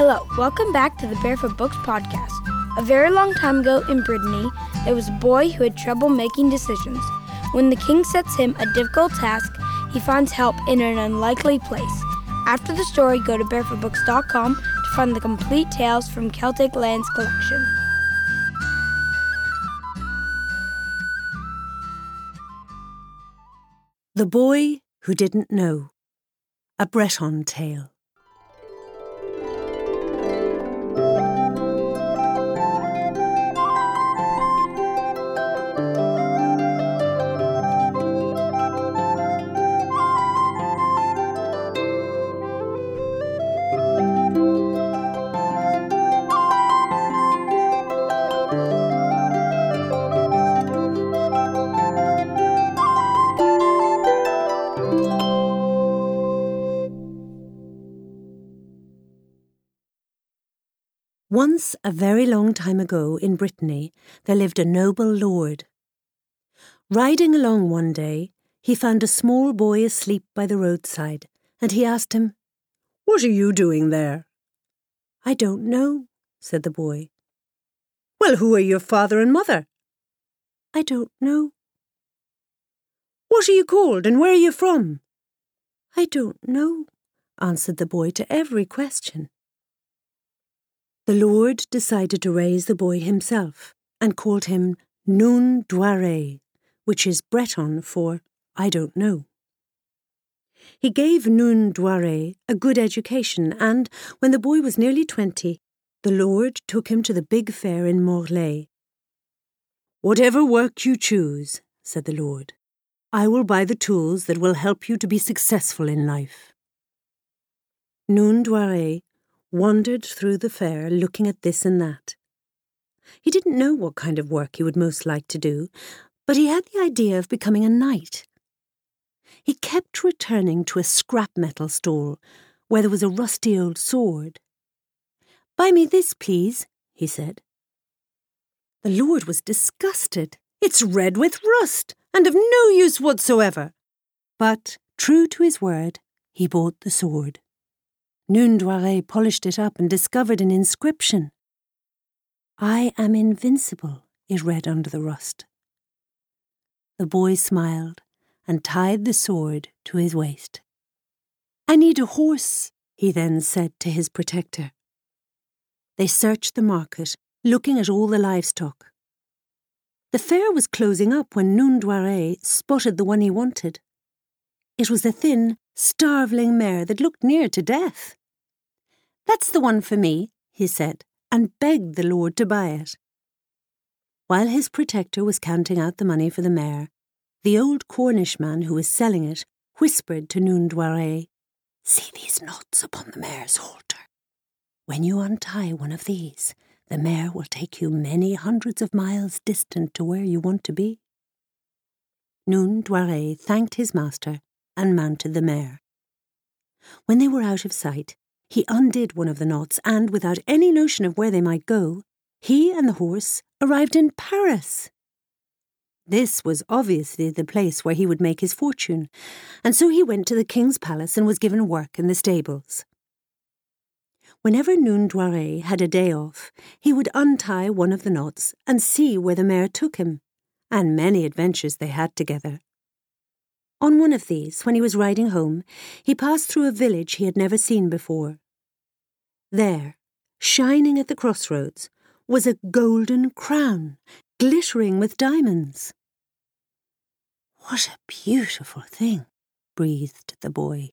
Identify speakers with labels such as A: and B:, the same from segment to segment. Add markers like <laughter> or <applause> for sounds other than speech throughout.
A: Hello, welcome back to the Barefoot Books podcast. A very long time ago in Brittany, there was a boy who had trouble making decisions. When the king sets him a difficult task, he finds help in an unlikely place. After the story, go to barefootbooks.com to find the complete tales from Celtic Lands collection.
B: The Boy Who Didn't Know A Breton Tale. Once, a very long time ago in Brittany, there lived a noble lord. Riding along one day, he found a small boy asleep by the roadside, and he asked him, What are you doing there? I don't know, said the boy. Well, who are your father and mother? I don't know. What are you called, and where are you from? I don't know, answered the boy to every question. The Lord decided to raise the boy himself and called him Nun Doire, which is Breton for I don't know. He gave Nun Doire a good education, and when the boy was nearly twenty, the Lord took him to the big fair in Morlaix. Whatever work you choose, said the Lord, I will buy the tools that will help you to be successful in life. Nun Doire wandered through the fair looking at this and that. He didn't know what kind of work he would most like to do, but he had the idea of becoming a knight. He kept returning to a scrap metal stall where there was a rusty old sword. Buy me this, please, he said. The Lord was disgusted. It's red with rust and of no use whatsoever. But, true to his word, he bought the sword. Nun Doire polished it up and discovered an inscription. I am invincible, it read under the rust. The boy smiled and tied the sword to his waist. I need a horse, he then said to his protector. They searched the market, looking at all the livestock. The fair was closing up when Nun Doire spotted the one he wanted. It was a thin, starveling mare that looked near to death. That's the one for me, he said, and begged the Lord to buy it. While his protector was counting out the money for the mare, the old Cornishman who was selling it whispered to Nun See these knots upon the mare's halter. When you untie one of these, the mare will take you many hundreds of miles distant to where you want to be. Nun thanked his master and mounted the mare. When they were out of sight, he undid one of the knots, and without any notion of where they might go, he and the horse arrived in Paris. This was obviously the place where he would make his fortune, and so he went to the king's palace and was given work in the stables. Whenever Nun Doire had a day off, he would untie one of the knots and see where the mare took him, and many adventures they had together. On one of these, when he was riding home, he passed through a village he had never seen before. There, shining at the crossroads, was a golden crown, glittering with diamonds. What a beautiful thing, breathed the boy.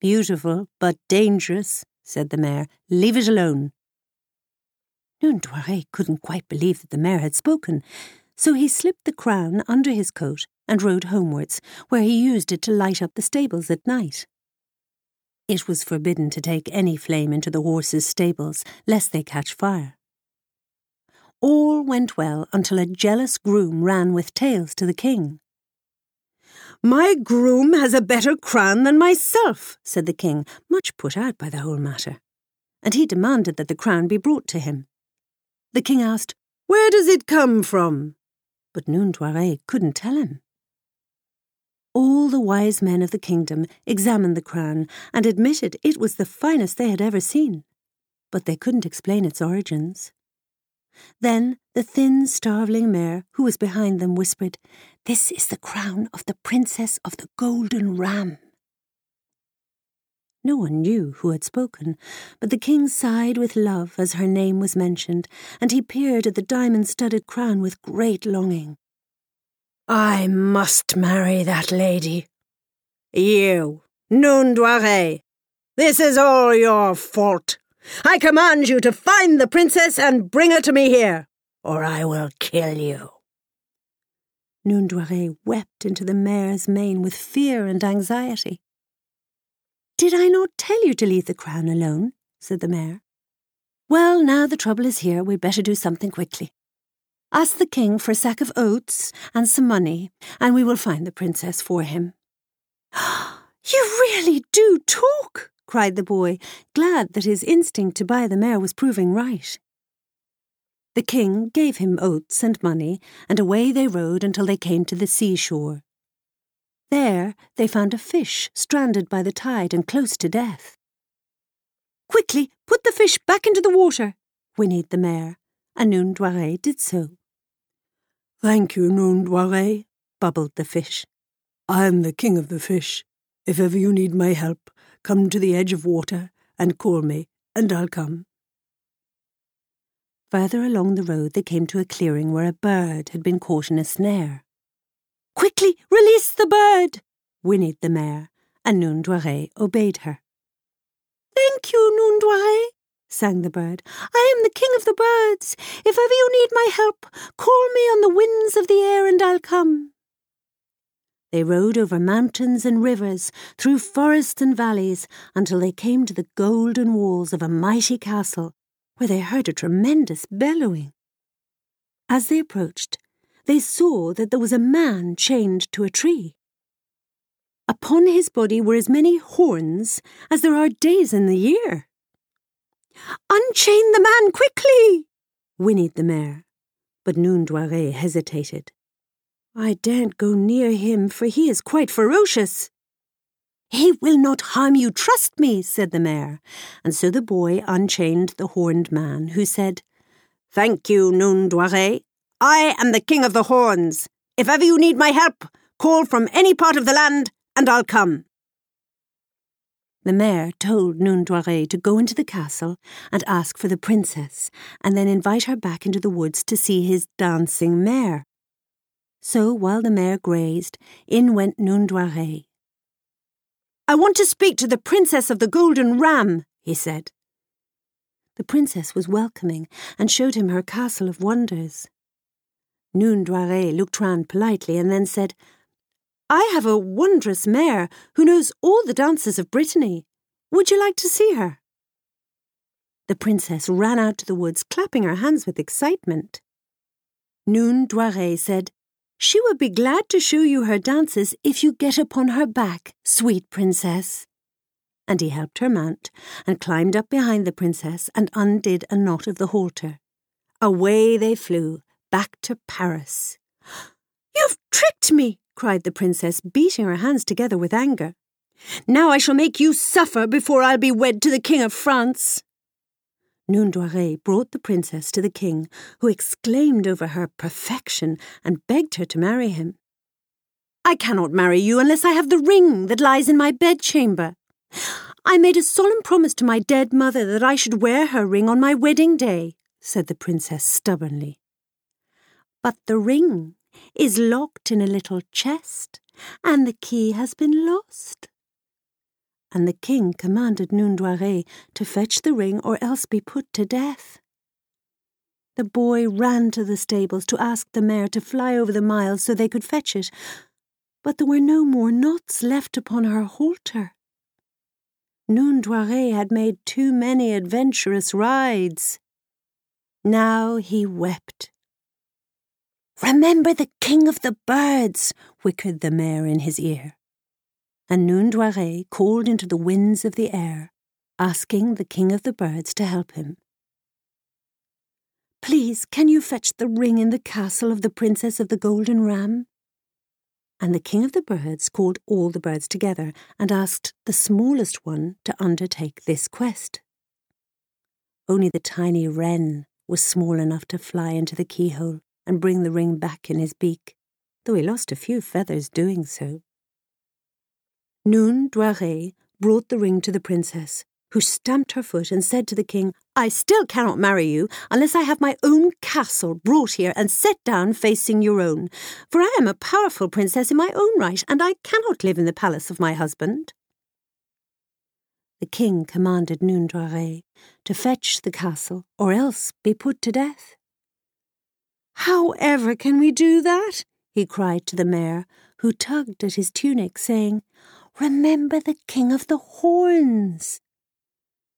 B: Beautiful, but dangerous, said the mare. Leave it alone. Nun couldn't quite believe that the mare had spoken, so he slipped the crown under his coat and rode homewards, where he used it to light up the stables at night. It was forbidden to take any flame into the horses' stables, lest they catch fire. All went well until a jealous groom ran with tales to the king. My groom has a better crown than myself, said the king, much put out by the whole matter, and he demanded that the crown be brought to him. The king asked, Where does it come from? But Doire couldn't tell him. All the wise men of the kingdom examined the crown and admitted it was the finest they had ever seen, but they couldn't explain its origins. Then the thin, starveling mare who was behind them whispered, This is the crown of the Princess of the Golden Ram. No one knew who had spoken, but the king sighed with love as her name was mentioned, and he peered at the diamond studded crown with great longing. I must marry that lady. You, Noundoire, this is all your fault. I command you to find the princess and bring her to me here, or I will kill you. Noundoire wept into the mare's mane with fear and anxiety. Did I not tell you to leave the crown alone? said the mare. Well, now the trouble is here, we'd better do something quickly. Ask the king for a sack of oats and some money, and we will find the princess for him. <gasps> you really do talk, cried the boy, glad that his instinct to buy the mare was proving right. The king gave him oats and money, and away they rode until they came to the seashore. There they found a fish stranded by the tide and close to death. Quickly, put the fish back into the water, whinnied the mare, and Noundoire did so.
C: Thank you, Noundoire, bubbled the fish. I am the king of the fish. If ever you need my help, come to the edge of water and call me, and I'll come.
B: Further along the road they came to a clearing where a bird had been caught in a snare. Quickly, release the bird, whinnied the mare, and Noundoire obeyed her. Thank you, Noundoire, sang the bird. I am the king of the birds. If ever you need my help, call me on the winds of the air and I'll come. They rode over mountains and rivers, through forests and valleys, until they came to the golden walls of a mighty castle, where they heard a tremendous bellowing. As they approached, they saw that there was a man chained to a tree. Upon his body were as many horns as there are days in the year. Unchain the man quickly! whinnied the mare. But Noundoire hesitated. I daren't go near him, for he is quite ferocious. He will not harm you, trust me, said the mare. And so the boy unchained the horned man, who said, Thank you, Noundoire. I am the king of the horns. If ever you need my help, call from any part of the land, and I'll come. The mare told Noundoire to go into the castle and ask for the princess, and then invite her back into the woods to see his dancing mare. So while the mare grazed, in went Noundoire. I want to speak to the princess of the golden ram, he said. The princess was welcoming and showed him her castle of wonders. Noundoire looked round politely and then said, I have a wondrous mare who knows all the dances of Brittany. Would you like to see her? The princess ran out to the woods, clapping her hands with excitement. Noundoire said, She would be glad to show you her dances if you get upon her back, sweet princess. And he helped her mount, and climbed up behind the princess and undid a knot of the halter. Away they flew, back to Paris. You've tricked me, cried the princess, beating her hands together with anger. Now I shall make you suffer before I'll be wed to the King of France. Noundoire brought the princess to the king, who exclaimed over her perfection and begged her to marry him. I cannot marry you unless I have the ring that lies in my bedchamber. I made a solemn promise to my dead mother that I should wear her ring on my wedding day, said the princess stubbornly. But the ring is locked in a little chest, and the key has been lost. And the king commanded Noundoire to fetch the ring or else be put to death. The boy ran to the stables to ask the mare to fly over the miles so they could fetch it, but there were no more knots left upon her halter. Noundoire had made too many adventurous rides. Now he wept Remember the king of the birds, whickered the mare in his ear. And Noundoire called into the winds of the air, asking the king of the birds to help him. Please, can you fetch the ring in the castle of the princess of the golden ram? And the king of the birds called all the birds together and asked the smallest one to undertake this quest. Only the tiny wren was small enough to fly into the keyhole and bring the ring back in his beak, though he lost a few feathers doing so. Noon Doiré brought the ring to the princess, who stamped her foot and said to the king, I still cannot marry you unless I have my own castle brought here and set down facing your own, for I am a powerful princess in my own right, and I cannot live in the palace of my husband. The king commanded Noondoiré to fetch the castle, or else be put to death. However can we do that? he cried to the mare, who tugged at his tunic, saying, Remember the king of the horns.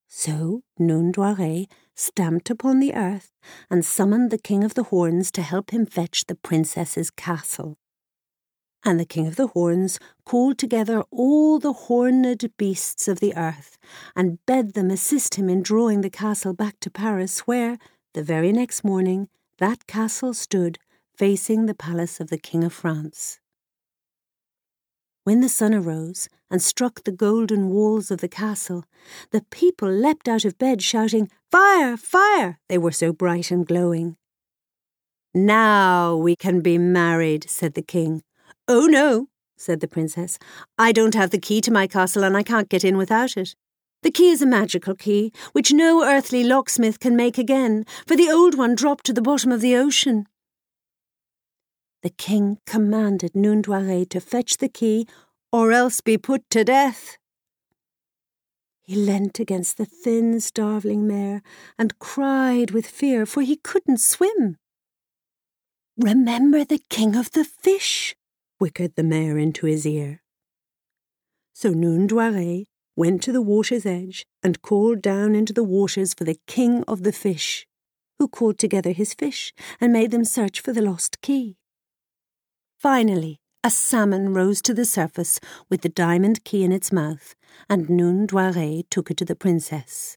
B: So Noondoiré stamped upon the earth and summoned the King of the Horns to help him fetch the princess's castle. And the King of the Horns called together all the horned beasts of the earth and bade them assist him in drawing the castle back to Paris, where, the very next morning, that castle stood facing the palace of the King of France. When the sun arose and struck the golden walls of the castle, the people leapt out of bed shouting, Fire! Fire! They were so bright and glowing. Now we can be married, said the king. Oh no, said the princess. I don't have the key to my castle and I can't get in without it. The key is a magical key, which no earthly locksmith can make again, for the old one dropped to the bottom of the ocean the king commanded Noondoiré to fetch the key or else be put to death. He leant against the thin, starveling mare and cried with fear, for he couldn't swim. Remember the king of the fish, whickered the mare into his ear. So Noondoiré went to the water's edge and called down into the waters for the king of the fish, who called together his fish and made them search for the lost key. Finally, a salmon rose to the surface with the diamond key in its mouth, and Noondoiré took it to the princess.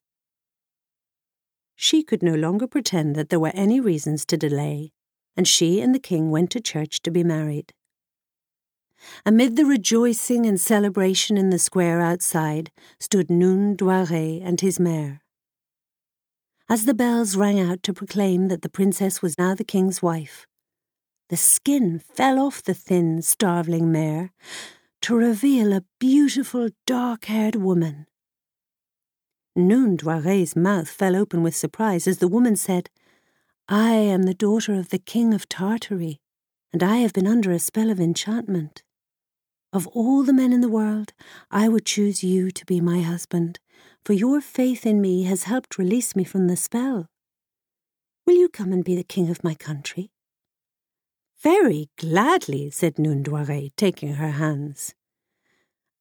B: She could no longer pretend that there were any reasons to delay, and she and the king went to church to be married. Amid the rejoicing and celebration in the square outside stood Noondoiré and his mare. As the bells rang out to proclaim that the princess was now the king's wife, the skin fell off the thin, starveling mare to reveal a beautiful, dark haired woman. Noondoiré's mouth fell open with surprise as the woman said, I am the daughter of the king of Tartary, and I have been under a spell of enchantment. Of all the men in the world, I would choose you to be my husband, for your faith in me has helped release me from the spell. Will you come and be the king of my country? Very gladly, said Noondoiré, taking her hands.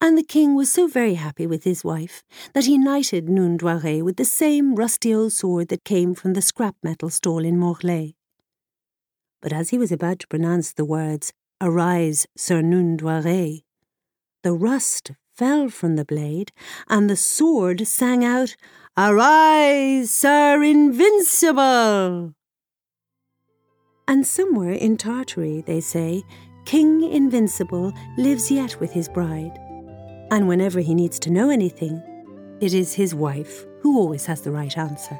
B: And the king was so very happy with his wife that he knighted Noondoiré with the same rusty old sword that came from the scrap metal stall in Morlaix. But as he was about to pronounce the words, Arise, Sir Noondoiré, the rust fell from the blade, and the sword sang out, Arise, Sir Invincible! And somewhere in Tartary, they say, King Invincible lives yet with his bride. And whenever he needs to know anything, it is his wife who always has the right answer.